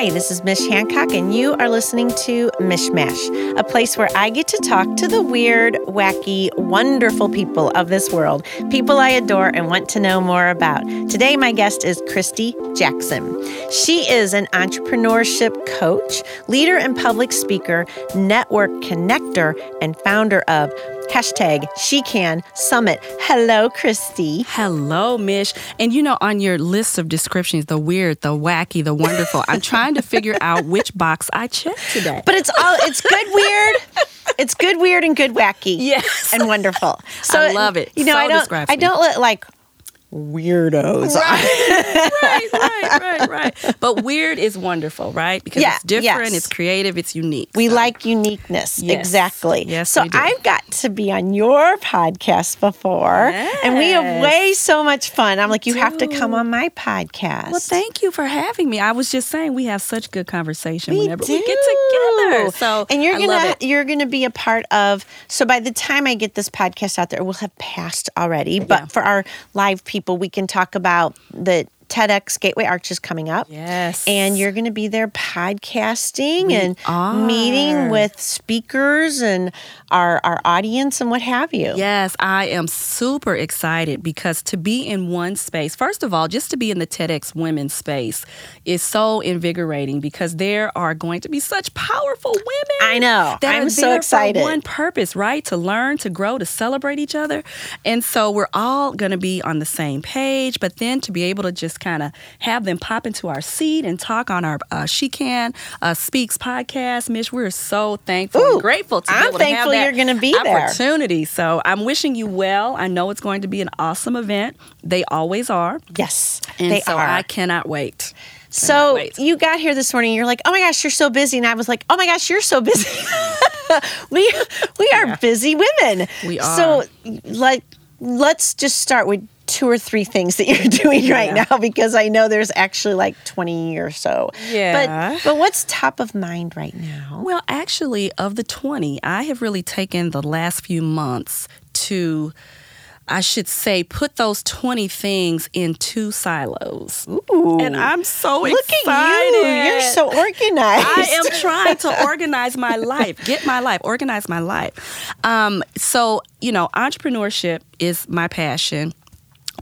Hi, this is Mish Hancock, and you are listening to Mishmash, a place where I get to talk to the weird, wacky, wonderful people of this world, people I adore and want to know more about. Today, my guest is Christy Jackson. She is an entrepreneurship coach, leader and public speaker, network connector, and founder of Hashtag She Can Summit. Hello, Christy. Hello, Mish. And you know, on your list of descriptions, the weird, the wacky, the wonderful, I'm trying to figure out which box I checked today. But it's all it's good weird. It's good weird and good wacky. Yes. And wonderful. So I love it. You know, so I don't I don't let like weirdos. Right, right, right, right, right. But weird is wonderful, right? Because Yeah, it's different, yes. it's creative, it's unique. We So, like uniqueness. Yes. Exactly. Yes, so do. I've got to be on your podcast before. And we have way so much fun. I'm like, you have to come on my podcast. Well, thank you for having me. I was just saying we have such good conversation We whenever we get together. So and you're I gonna you're gonna be a part of. So by the time I get this podcast out there, it will have passed already. But Yeah. for our live people, we can talk about the TEDx Gateway Arches coming up. Yes. And you're going to be there podcasting We and are. meeting with speakers and our our audience and what have you. Yes, I am super excited because to be in one space, first of all, just to be in the TEDx women's space is so invigorating because there are going to be such powerful women. I know. I'm so excited. One purpose, right? To learn, to grow, to celebrate each other. And so we're all going to be on the same page, but then to be able to just kind of have them pop into our seat and talk on our uh, She Can uh, Speaks podcast. Mish, we're so thankful Ooh, and grateful to I'm be able to have that you're gonna be there. opportunity. So I'm wishing you well. I know it's going to be an awesome event. They always are. Yes, And they so are. I cannot wait. So wait. you got here this morning. You're like, "Oh my gosh, you're so busy," and I was like, "Oh my gosh, you're so busy." we we are busy women. We are. So like, let's just start with two or three things that you're doing right Yeah. now because I know there's actually like 20 or so. Yeah. But but what's top of mind right now? Well, actually, of the 20, I have really taken the last few months to, I should say, put those 20 things in two silos. Ooh. And I'm so Look excited. at you. You're so organized. I am trying to organize my life, get my life, organize my life. Um, so, you know, entrepreneurship is my passion.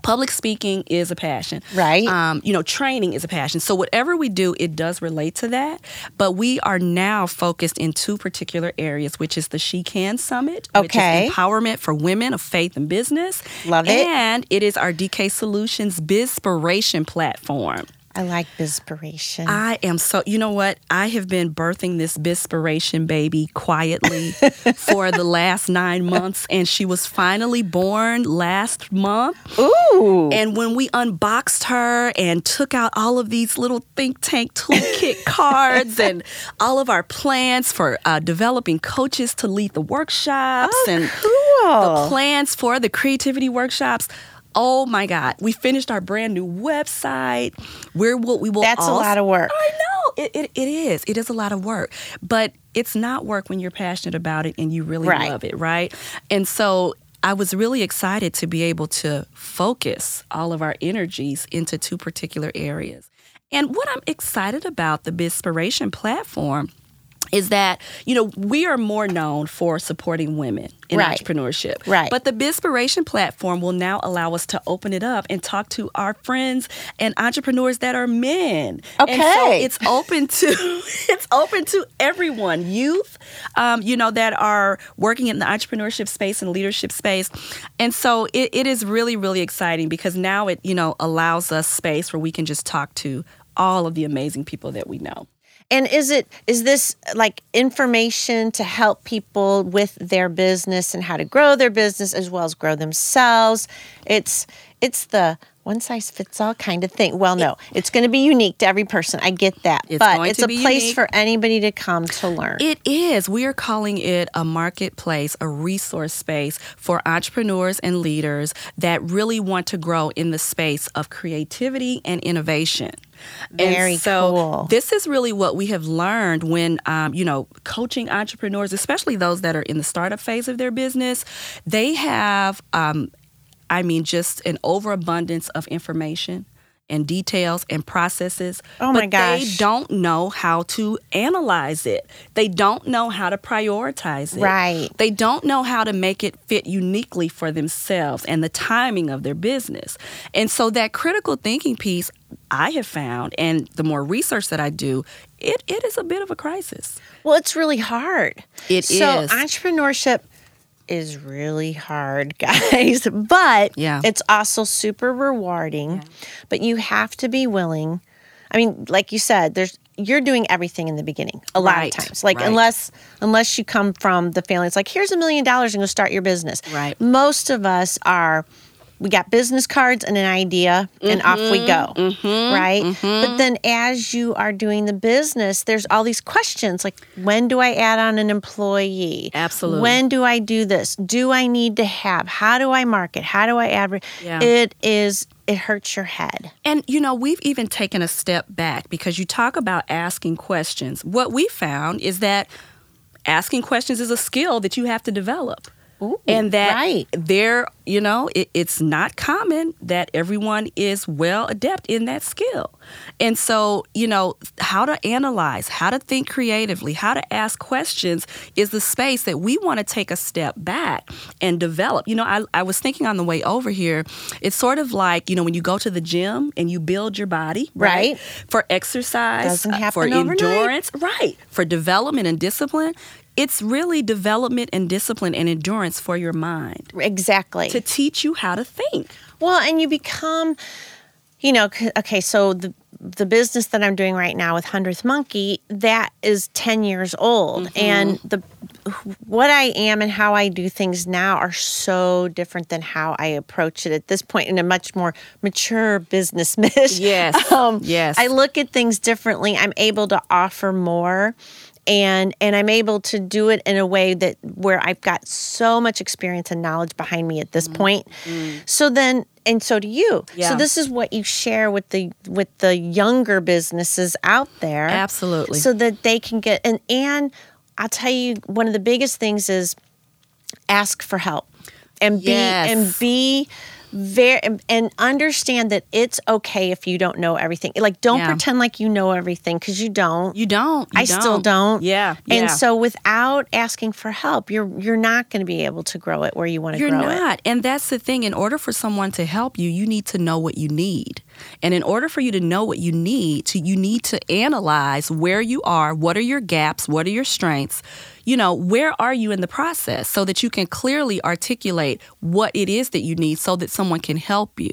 Public speaking is a passion. Right. Um, you know, training is a passion. So, whatever we do, it does relate to that. But we are now focused in two particular areas, which is the She Can Summit, which Okay. is empowerment for women of faith and business. Love it. And it is our DK Solutions Bizpiration platform. I like Bizpiration. I am so, you know what? I have been birthing this Bizpiration baby quietly for the last nine months, and she was finally born last month. Ooh. And when we unboxed her and took out all of these little think tank toolkit cards and all of our plans for uh, developing coaches to lead the workshops and the plans for the creativity workshops. Oh my God! We finished our brand new website. Where will we will That's a lot of work. I know it, it, it is. It is a lot of work, but it's not work when you're passionate about it and you really Right. love it, right? And so I was really excited to be able to focus all of our energies into two particular areas. And what I'm excited about the Bizpiration platform is that you know we are more known for supporting women in Right. entrepreneurship Right. but the Bizpiration platform will now allow us to open it up and talk to our friends and entrepreneurs that are men and so Okay. it's open to it's open to everyone youth um, you know that are working in the entrepreneurship space and leadership space and so it, it is really really exciting because now it you know allows us space where we can just talk to all of the amazing people that we know And is it is this like information to help people with their business and how to grow their business as well as grow themselves? It's it's the one size fits all kind of thing. Well, no, it's going to be unique to every person. I get that, It's but it's a place unique. for anybody to come to learn. It is. We are calling it a marketplace, a resource space for entrepreneurs and leaders that really want to grow in the space of creativity and innovation. Very and so cool. This is really what we have learned when, um, you know, coaching entrepreneurs, especially those that are in the startup phase of their business. They have, um, I mean, just an overabundance of information and details and processes. Oh my but gosh. They don't know how to analyze it. They don't know how to prioritize it. Right. They don't know how to make it fit uniquely for themselves and the timing of their business. And so that critical thinking piece I have found and the more research that I do, it, it is a bit of a crisis. Well, it's really hard. It so is. entrepreneurship is really hard, guys, but Yeah. it's also super rewarding. But you have to be willing. I mean, like you said, there's you're doing everything in the beginning a lot Right, of times. Like right. unless unless you come from the family, it's like here's a million dollars and go start your business. Right. Most of us are. We got business cards and an idea, and off we go. Mm-hmm. Right. But then as you are doing the business, there's all these questions like when do I add on an employee? Absolutely. When do I do this? Do I need to have? How do I market? How do I advertise? Yeah. It is, it hurts your head. And you know, we've even taken a step back because you talk about asking questions. What we found is that asking questions is a skill that you have to develop. Ooh, and that right. there, you know, it, it's not common that everyone is well adept in that skill. And so, you know, how to analyze, how to think creatively, how to ask questions is the space that we want to take a step back and develop. You know, I, I was thinking on the way over here, it's sort of like, you know, when you go to the gym and you build your body, Right. For exercise, uh, for overnight. endurance, right? For development and discipline. It's really development and discipline and endurance for your mind Exactly. To teach you how to think. Well, and you become, you know, okay, so the the business that I'm doing right now with Hundredth Monkey, that is 10 years old. Mm-hmm. And the what I am and how I do things now are so different than how I approach it at this point in a much more mature business miss. Yes, um, yes. I look at things differently. I'm able to offer more and and I'm able to do it in a way that where I've got so much experience and knowledge behind me at this mm. point. Mm. So then and so do you. Yeah. So this is what you share with the with the younger businesses out there. Absolutely. So that they can get and and I'll tell you one of the biggest things is ask for help and be Yes. and be very and understand that it's okay if you don't know everything. Like don't Yeah. pretend like you know everything because you don't. You don't. you I still don't. Yeah. And yeah. so without asking for help, you're you're not going to be able to grow it where you want to You're grow it. not. And that's the thing. In order for someone to help you, you need to know what you need. And in order for you to know what you need, to you need to analyze where you are, what are your gaps, what are your strengths, you know, where are you in the process so that you can clearly articulate what it is that you need so that someone can help you.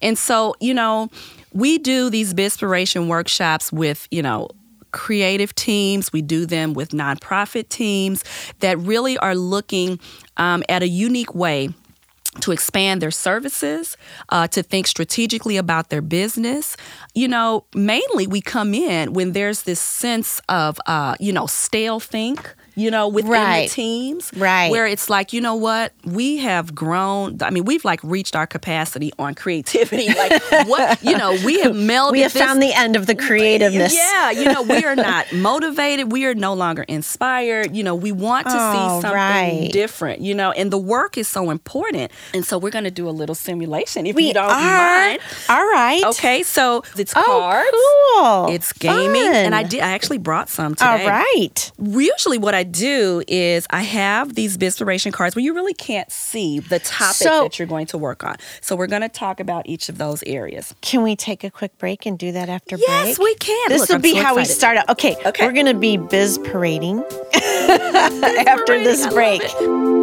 And so, you know, we do these Bizpiration workshops with, you know, creative teams. We do them with nonprofit teams that really are looking um, at a unique way to expand their services, uh, to think strategically about their business. You know, mainly we come in when there's this sense of, uh, you know, stale think. You know, within Right. the teams, Right. Where it's like, you know what, we have grown. I mean, we've like reached our capacity on creativity. Like, what, you know, we have melded. We have this- found the end of the creativeness. yeah, you know, we are not motivated. We are no longer inspired. You know, we want to Oh, see something right. different, you know, and the work is so important. And so we're going to do a little simulation if We you don't are. mind. All right. Okay, so it's Oh, cards. cool. It's gaming, and I did. I actually brought some today. All right. Usually, what I do is I have these Bizpiration cards where you really can't see the topic So- that you're going to work on. So we're going to talk about each of those areas. Can we take a quick break and do that after Yes, break? Yes, we can. This Look, will I'm be so how we start out. Okay, Okay. we're going to be biz parading after this I break.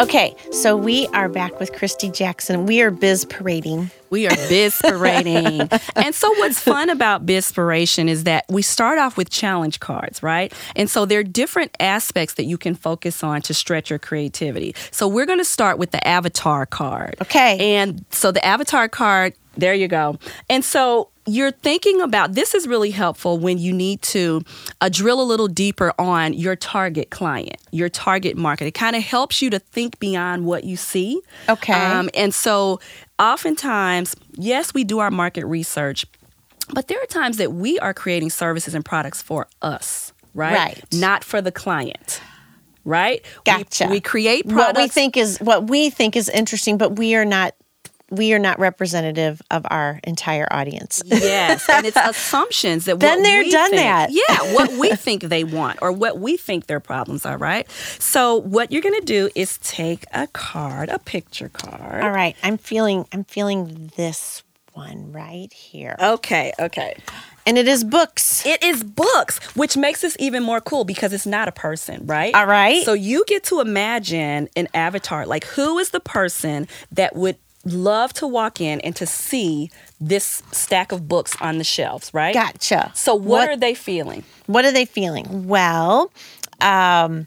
Okay, so we are back with Christy Jackson. We are biz parading. We are Bizpirating. and so what's fun about Bizpiration is that we start off with challenge cards, right? And so there are different aspects that you can focus on to stretch your creativity. So we're going to start with the avatar card. Okay. And so the avatar card, there you go. And so you're thinking about this is really helpful when you need to uh, drill a little deeper on your target client, your target market. It kind of helps you to think beyond what you see. Okay. Um, and so oftentimes, yes, we do our market research, but there are times that we are creating services and products for us, right? Right. Not for the client. right? Gotcha. We, we create what we think is what we think is interesting, but we are not we are not representative of our entire audience. Yes, and it's assumptions that there, we done think- that. Yeah, what we think they want or what we think their problems are, right? So what you're going to do is take a card, a picture card. All right, I'm feeling I'm feeling this one right here. Okay, okay. And it is books. It is books, which makes this even more cool because it's not a person, right? All right. So you get to imagine an avatar. Like, who is the person that would love to walk in and to see this stack of books on the shelves, right? Gotcha. So, what, What- are they feeling? What are they feeling? Well, um,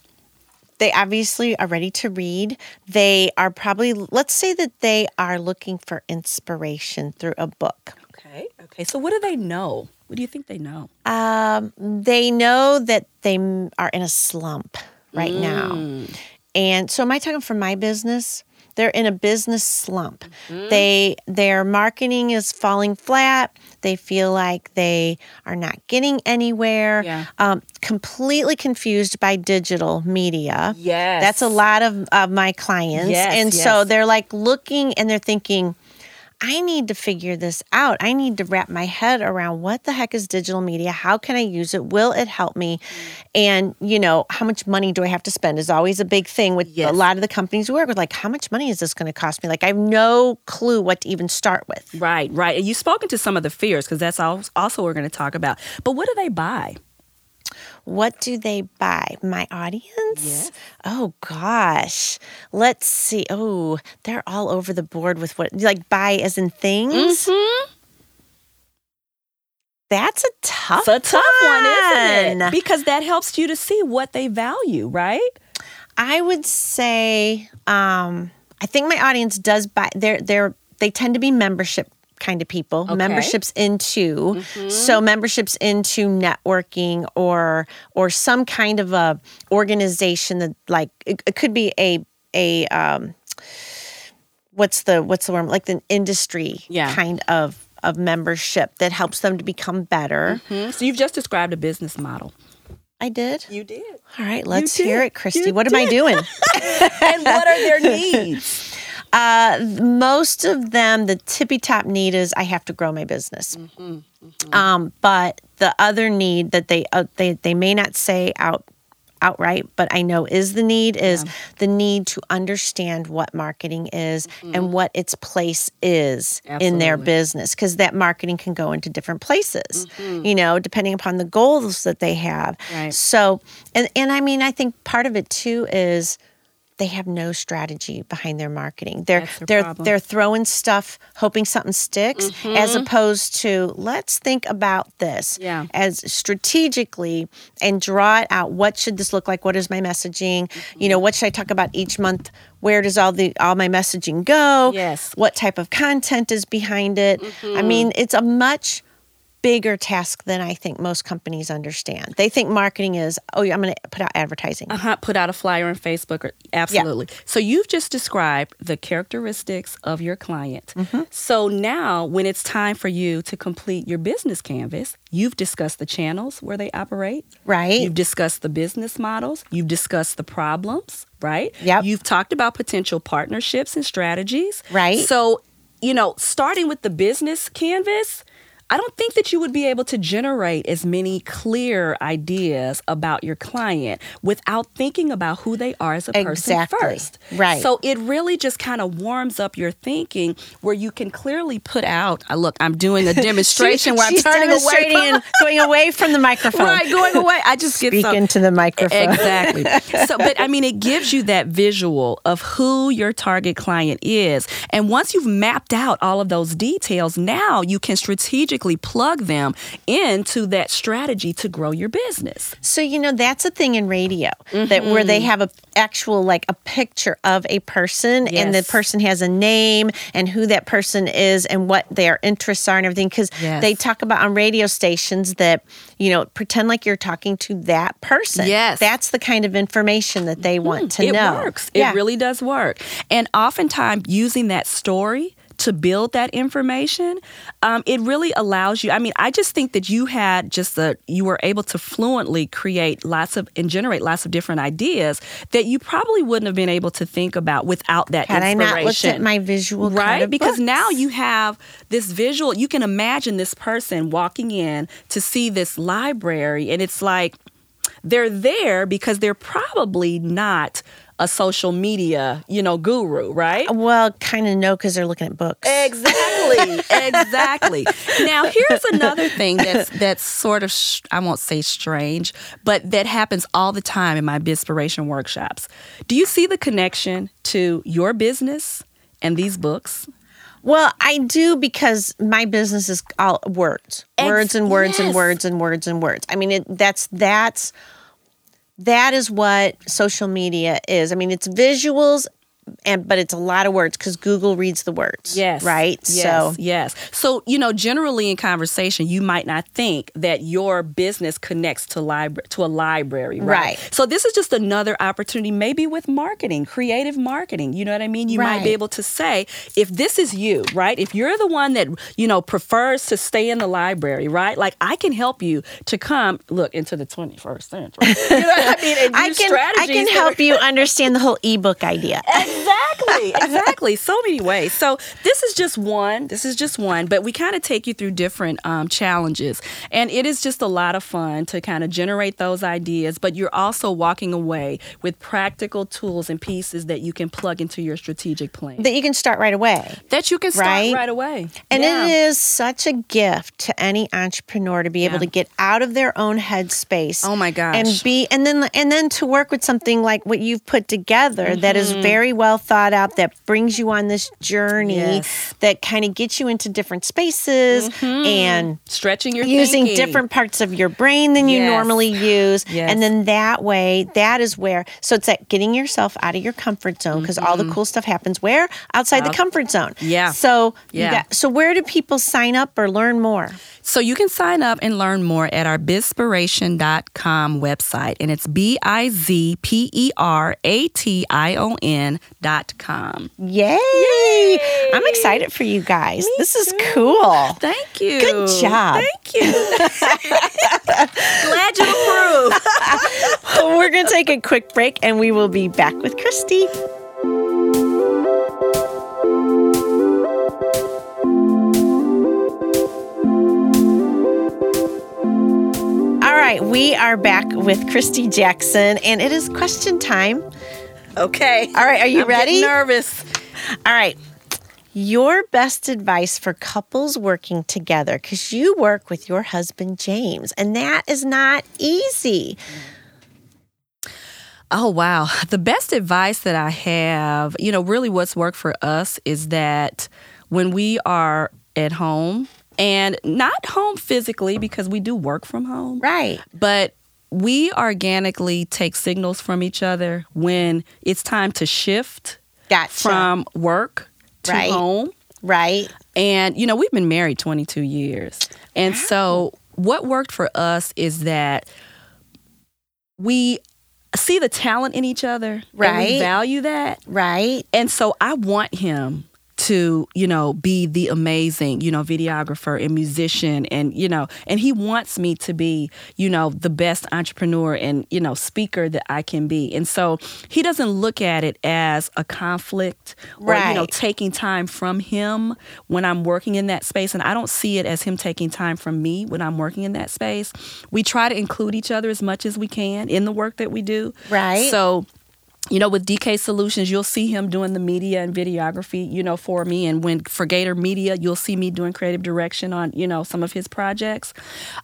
they obviously are ready to read. They are probably, let's say that they are looking for inspiration through a book. Okay. Okay. So, what do they know? What do you think they know? Um, they know that they are in a slump right now. And so, am I talking from my business? They're in a business slump. They their marketing is falling flat. They feel like they are not getting anywhere. Yeah. Um, completely confused by digital media. Yes. that's a lot of, of my clients. Yes, and so they're like looking and they're thinking, I need to figure this out. I need to wrap my head around what the heck is digital media? How can I use it? Will it help me? And, you know, how much money do I have to spend is always a big thing with Yes. a lot of the companies we work with. Like, how much money is this going to cost me? Like, I have no clue what to even start with. Right, right. And you've spoken to some of the fears because that's also what we're going to talk about. But what do they buy? What do they buy? My audience? Yes. Oh gosh. Let's see. Oh, they're all over the board with what like buy as in things. Mm-hmm. That's a tough. It's a tough one, isn't it? Because that helps you to see what they value, right? I would say um I think my audience does buy they're they're they tend to be membership kind of people. Okay. Memberships into so memberships into networking or or some kind of a organization that like it, it could be a a um what's the what's the word like the industry Yeah. kind of of membership that helps them to become better. So you've just described a business model. I did. You did. All right, let's hear it, Christy. You what am I doing? and what are their needs? Uh, most of them, the tippy top need is I have to grow my business. Um, but the other need that they uh, they they may not say out outright, but I know is the need is the need to understand what marketing is and what its place is in their business because that marketing can go into different places, you know, depending upon the goals that they have. Right. So, and and I mean, I think part of it too is they have no strategy behind their marketing. They're they're problem. they're throwing stuff hoping something sticks as mm-hmm. opposed to let's think about this Yeah. as strategically and draw it out. What should this look like? What is my messaging? You know mm-hmm. what should I talk about each month? Where does all the all my messaging go? Yes. what type of content is behind it? I mm-hmm. mean it's a much bigger task than I think most companies understand. They think marketing is, oh, yeah, I'm going to put out advertising. Uh-huh, put out a flyer on Facebook. Or, absolutely. So you've just described the characteristics of your client. Mm-hmm. So now, when it's time for you to complete your business canvas, you've discussed the channels where they operate. Right. You've discussed the business models. You've discussed the problems, right? Yep. You've talked about potential partnerships and strategies. Right. So, you know, starting with the business canvas, I don't think that you would be able to generate as many clear ideas about your client without thinking about who they are as a person first. Right. So it really just kind of warms up your thinking where you can clearly put out, uh, look, I'm doing a demonstration where I'm turning away from and going away from the microphone. Right, going away. I just get Speak so, into the microphone. Exactly. so, but I mean, it gives you that visual of who your target client is. And once you've mapped out all of those details, now you can strategically plug them into that strategy to grow your business. So you know that's a thing in radio that where they Mm-hmm. have a actual like a picture of a person and the person has a name and who that person is and what their interests are and everything because Yes. they talk about on radio stations that you know pretend like you're talking to that person. Yes. Mm-hmm. that's the kind of information that they want to it know. It works. Yeah. It really does work. And oftentimes using that story to build that information, um, it really allows you. I mean, I just think that you had just a, you were able to fluently create lots of and generate lots of different ideas that you probably wouldn't have been able to think about without that Had I not looked at my visual right? of Because now you have this visual. You can imagine this person walking in to see this library, and it's like they're there because they're probably not a social media, you know, guru, right? well, kind of no, because they're looking at books. Exactly, exactly. Now, here's another thing that's that's sort of sh- I won't say strange, but that happens all the time in my Bizpiration workshops. Do you see the connection to your business and these books? Well, I do because my business is all words, words and words and words and words and words. I mean, it, that's that's that is what social media is. I mean, it's visuals, and but it's a lot of words because Google reads the words. Yes. right. Yes. So yes. So you know, generally in conversation, you might not think that your business connects to libra- to a library, right? Right. So this is just another opportunity, maybe with marketing, creative marketing. You know what I mean? You might be able to say, if this is you, right? If you're the one that you know prefers to stay in the library, right? Like I can help you to come look into the 21st century. You know what I mean? And I can I can help you understand the whole ebook idea. exactly exactly so many ways so this is just one this is just one but we kind of take you through different um, challenges and it is just a lot of fun to kind of generate those ideas but you're also walking away with practical tools and pieces that you can plug into your strategic plan That you can start right away. that you can start right, Right? away And Yeah. it is such a gift to any entrepreneur to be able Yeah. to get out of their own headspace. Oh my gosh. And be and then and then to work with something like what you've put together that is Mm-hmm. very well thought out that brings you on this journey Yes. that kind of gets you into different spaces and stretching your using Mm-hmm. thinking. different parts of your brain than you normally use. Yes. And then that way, that is where, so it's that getting yourself out of your comfort zone because all the cool stuff happens where? Outside the comfort zone. Mm-hmm. Yeah. So, Yeah. got, so where do people sign up or learn more? So you can sign up and learn more at our bizpiration.com website. And it's B I Z P E R A T I O N com. Yay! I'm excited for you guys. this is cool. Thank you. Good job. Thank you. Glad you approve. We're going to take a quick break and we will be back with Christy. All right, we are back with Christy Jackson and it is question time. Okay. All right, are you I'm ready? nervous. All right. Your best advice for couples working together because you work with your husband, James, and that is not easy. Oh, wow. The best advice that I have, you know, really what's worked for us is that when we are at home and not home physically because we do work from home, Right. but we organically take signals from each other when it's time to shift Gotcha. from work to Right. home. right. And, you know, we've been married 22 years. And so, what worked for us is that we see the talent in each other. And we value that. Right. And so, I want him to, you know, be the amazing, you know, videographer and musician and, you know, and he wants me to be, you know, the best entrepreneur and, you know, speaker that I can be. And so he doesn't look at it as a conflict or, you know, taking time from him when I'm working in that space. And I don't see it as him taking time from me when I'm working in that space. We try to include each other as much as we can in the work that we do. Right. So, you know, with DK Solutions, you'll see him doing the media and videography, you know, for me. And when for Gator Media, you'll see me doing creative direction on, you know, some of his projects.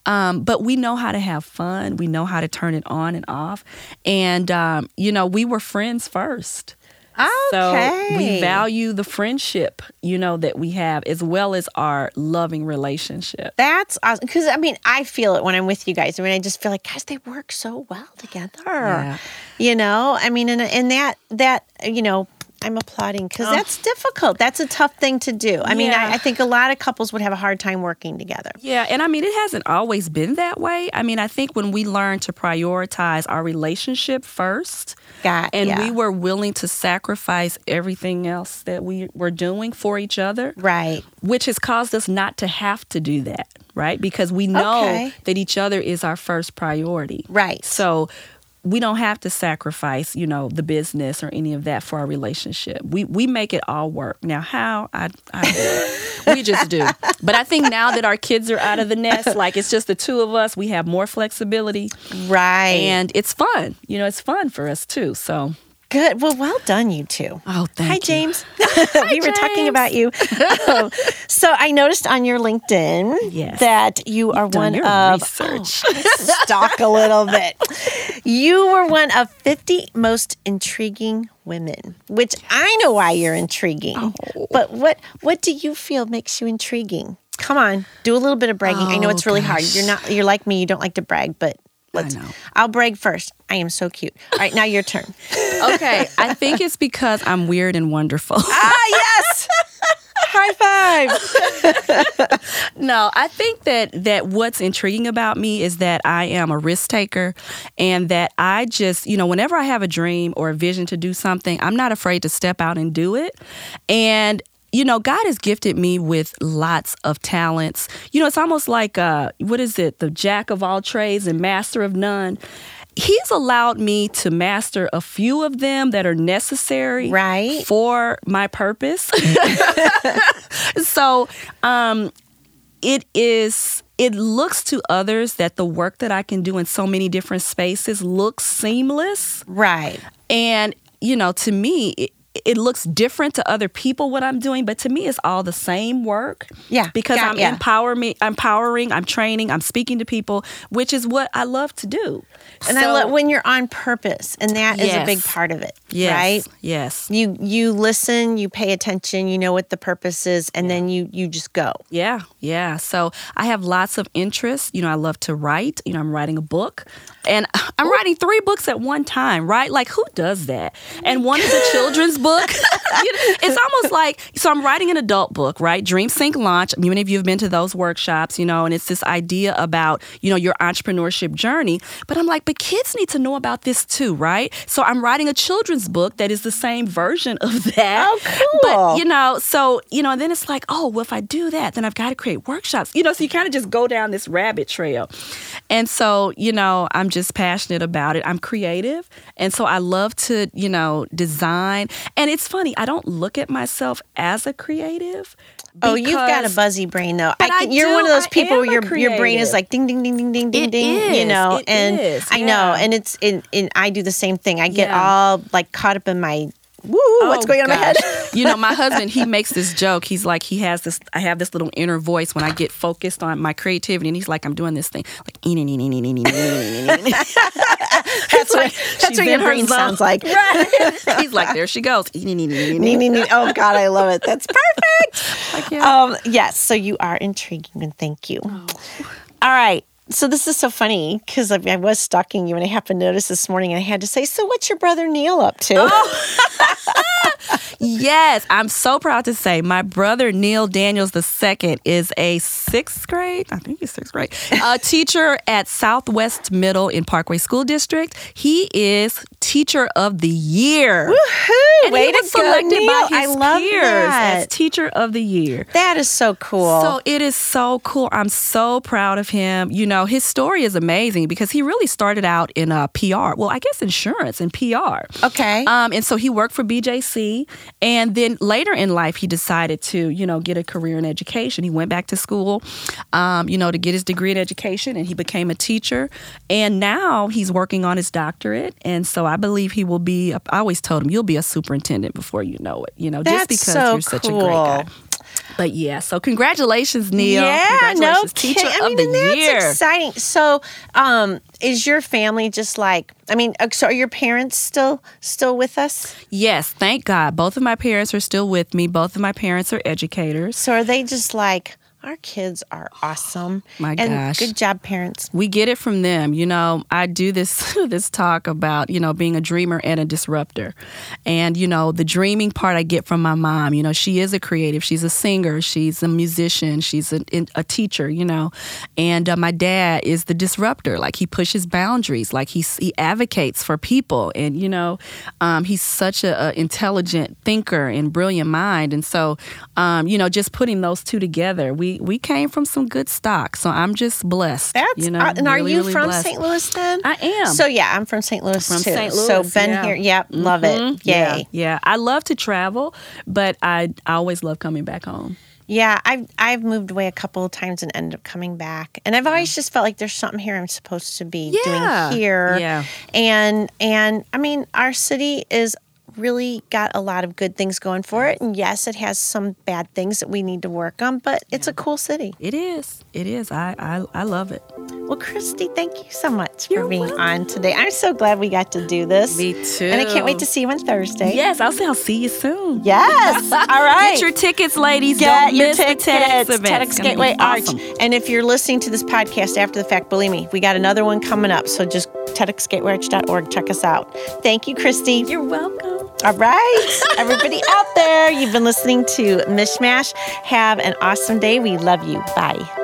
Um, but we know how to have fun. We know how to turn it on and off. And, um, you know, we were friends first. Okay. So we value the friendship, you know, that we have as well as our loving relationship. That's awesome. Because I mean, I feel it when I'm with you guys. I mean, I just feel like, guys, they work so well together. Yeah. You know, I mean, and and that that you know I'm applauding because that's difficult. That's a tough thing to do. I mean, I, I think a lot of couples would have a hard time working together. Yeah, and I mean, it hasn't always been that way. I mean, I think when we learn to prioritize our relationship first, Got and yeah. we were willing to sacrifice everything else that we were doing for each other, right. which has caused us not to have to do that, right? Because we know Okay. that each other is our first priority. Right. So we don't have to sacrifice, you know, the business or any of that for our relationship. We we make it all work. Now how I I we just do. But I think now that our kids are out of the nest, like it's just the two of us, we have more flexibility Right. and it's fun. You know, it's fun for us too. So Good. Well, well done, you two. Oh, thank Hi, you. James. we were talking about you. Um, so I noticed on your LinkedIn Yes. that you are done one of research. Oh, stalk a little bit. You were one of 50 most intriguing women, which I know why you're intriguing. Oh. But what what do you feel makes you intriguing? Come on, do a little bit of bragging. I know Oh, it's really hard. You're not you're like me, you don't like to brag, but let's know. I'll brag first. I am so cute. All right, now your turn. okay, I think it's because I'm weird and wonderful. ah, yes. High five. No, I think that that what's intriguing about me is that I am a risk taker and that I just, you know, whenever I have a dream or a vision to do something, I'm not afraid to step out and do it. And you know, God has gifted me with lots of talents. You know, it's almost like uh what is it? The jack of all trades and master of none. He's allowed me to master a few of them that are necessary Right. for my purpose. so, um it is it looks to others that the work that I can do in so many different spaces looks seamless Right. and you know to me it, it looks different to other people what I'm doing, but to me it's all the same work. Yeah, Because got I'm ya. empowering, empowering, I'm training, I'm speaking to people, which is what I love to do. And I love when you're on purpose, and that is a big part of it, yes, right? Yes. You you listen, you pay attention, you know what the purpose is, and then you you just go. Yeah, yeah. So I have lots of interests. You know, I love to write. You know, I'm writing a book. And I'm writing three books at one time, right? Like, who does that? And one is a children's book. It's almost like, so I'm writing an adult book, right? Dream Sync Launch. Many of you have been to those workshops, you know, and it's this idea about, you know, your entrepreneurship journey. But I'm like, but kids need to know about this too, right? So I'm writing a children's book that is the same version of that. Oh, cool. But, you know, so, you know, and then it's like, oh, well, if I do that, then I've got to create workshops. You know, so you kind of just go down this rabbit trail. And so, you know, I'm just passionate about it. I'm creative. And so I love to, you know, design. And it's funny, I don't look at myself as a creative. Oh, you've got a buzzy brain though. I can, you're do. one of those people where your your brain is like ding ding ding ding ding ding ding. you know, It and is. I know, and it's in, in I do the same thing. I get Yeah. all like caught up in my woo, oh, what's going on gosh. in my head? you know, my husband, he makes this joke. He's like, he has this, I have this little inner voice when I get focused on my creativity. And he's like, I'm doing this thing. Like, that's like, that's what your brain sounds like. He's like, there she goes. oh, God, I love it. That's perfect. Um, yes, so you are intriguing, and thank you. Oh. All right. So this is so funny because I, I was stalking you, and I happened to notice this morning, and I had to say, "So what's your brother Neil up to?" Oh. Yes, I'm so proud to say my brother Neil Daniels II is a sixth grade, I think he's sixth grade, a teacher at Southwest Middle in Parkway School District. He is Teacher of the Year. Woohoo! And Way he was to go, Neil! by his I love peers that. as Teacher of the Year. that is so cool. So it is so cool. I'm so proud of him. You know, his story is amazing because he really started out in uh, PR. Well, I guess insurance and PR. okay. Um, and so he worked for BJC. And then later in life, he decided to, you know, get a career in education. He went back to school, um, you know, to get his degree in education and he became a teacher. And now he's working on his doctorate. And so I believe he will be, I always told him, you'll be a superintendent before you know it, you know, just because so you're such a great guy. But yeah, so congratulations, Neil. yeah, no congratulations, kidding. Teacher I mean, of the that's Year. exciting. So, um, is your family just like? I mean, uh, so are your parents still still with us? Yes, thank God. Both of my parents are still with me. Both of my parents are educators. So are they just like, Our kids are awesome. My and gosh. Good job, parents. We get it from them. You know, I do this this talk about, you know, being a dreamer and a disruptor. And, you know, the dreaming part I get from my mom. You know, she is a creative. She's a singer. She's a musician. She's a, a teacher, you know. And uh, my dad is the disruptor. Like he pushes boundaries. Like he, he advocates for people. And, you know, um, he's such an intelligent thinker and brilliant mind. And so, um, you know, just putting those two together, we we came from some good stock. So I'm just blessed. That's you know, uh, and are you really from blessed. St. Louis then? I am. So yeah, I'm from St. Louis From too. St. So Louis, been yeah. here. Yep, love it. Yay. Yeah, yeah. I love to travel, but I, I always love coming back home. Yeah, I've I've moved away a couple of times and ended up coming back, and I've always just felt like there's something here I'm supposed to be Yeah. doing here. Yeah. and and I mean, our city is really got a lot of good things going for it, and yes, it has some bad things that we need to work on, but it's a cool city. It is. It is. I, I, I love it. Well, Christy, thank you so much You're for being welcome. on today. I'm so glad we got to do this. Me too. And I can't wait to see you on Thursday. Yes, I'll say I'll see you soon. Yes. All right. Get your tickets, ladies. Get Don't your tickets. the TEDx event. TEDx It's gonna be Gateway Arch. And if you're listening to this podcast after the fact, believe me, we got another one coming up. So just TEDxGatewayArch.org. Check us out. Thank you, Christy. You're welcome. All right. Everybody out there, you've been listening to Mishmash. Have an awesome day. We love you. Bye.